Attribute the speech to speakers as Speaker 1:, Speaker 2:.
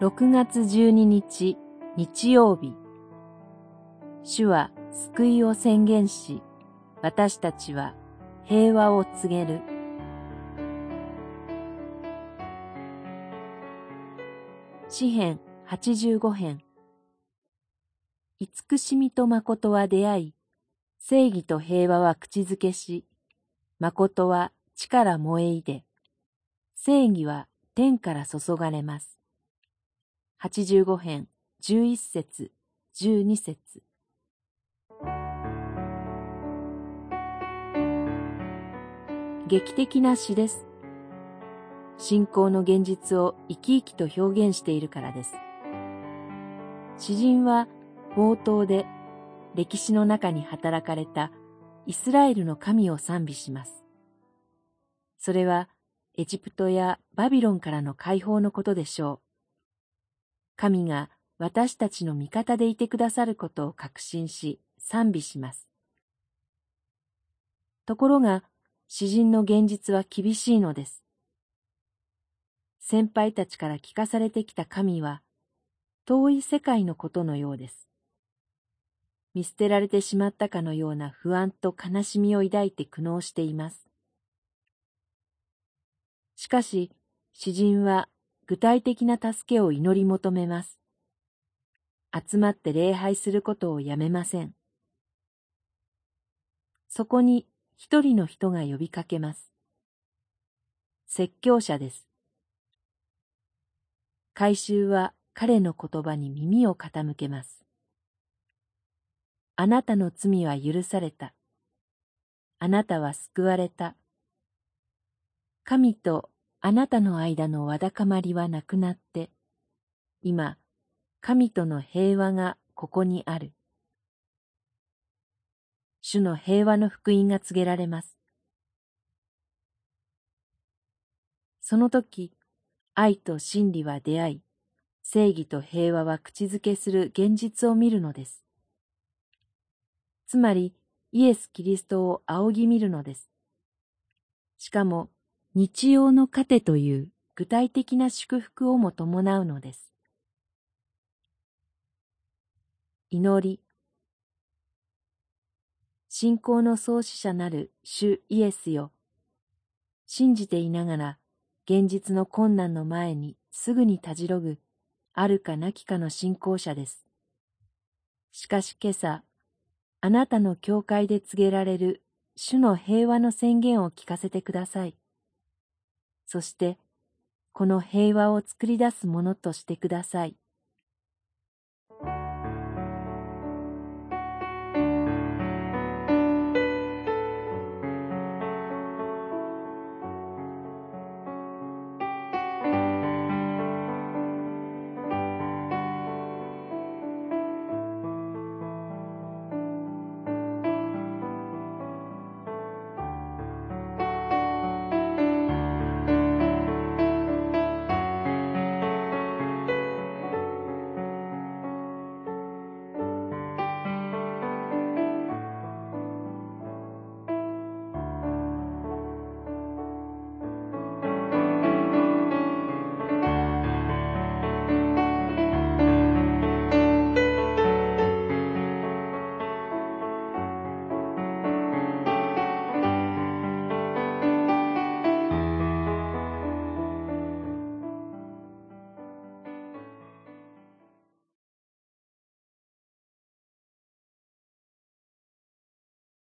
Speaker 1: 6月12日日曜日。主は救いを宣言し私たちは平和を告げる。詩編85編。慈しみと誠は出会い正義と平和は口づけし誠は地から燃えいで正義は天から注がれます。85編11節12節劇的な詩です。信仰の現実を生き生きと表現しているからです。詩人は冒頭で歴史の中に働かれたイスラエルの神を賛美します。それはエジプトやバビロンからの解放のことでしょう。神が私たちの味方でいてくださることを確信し賛美します。ところが、詩人の現実は厳しいのです。先輩たちから聞かされてきた神は、遠い世界のことのようです。見捨てられてしまったかのような不安と悲しみを抱いて苦悩しています。しかし、詩人は具体的な助けを祈り求めます。集まって礼拝することをやめません。そこに一人の人が呼びかけます。説教者です。回収は彼の言葉に耳を傾けます。あなたの罪は許された。あなたは救われた。神とあなたの間のわだかまりはなくなって、今、神との平和がここにある。主の平和の福音が告げられます。その時、愛と真理は出会い、正義と平和は口づけする現実を見るのです。つまり、イエス・キリストを仰ぎ見るのです。しかも、日曜の糧という具体的な祝福をも伴うのです。祈り信仰の創始者なる主イエスよ。信じていながら現実の困難の前にすぐにたじろぐあるかなきかの信仰者です。しかし今朝、あなたの教会で告げられる主の平和の宣言を聞かせてください。そして、この平和を作り出すものとしてください。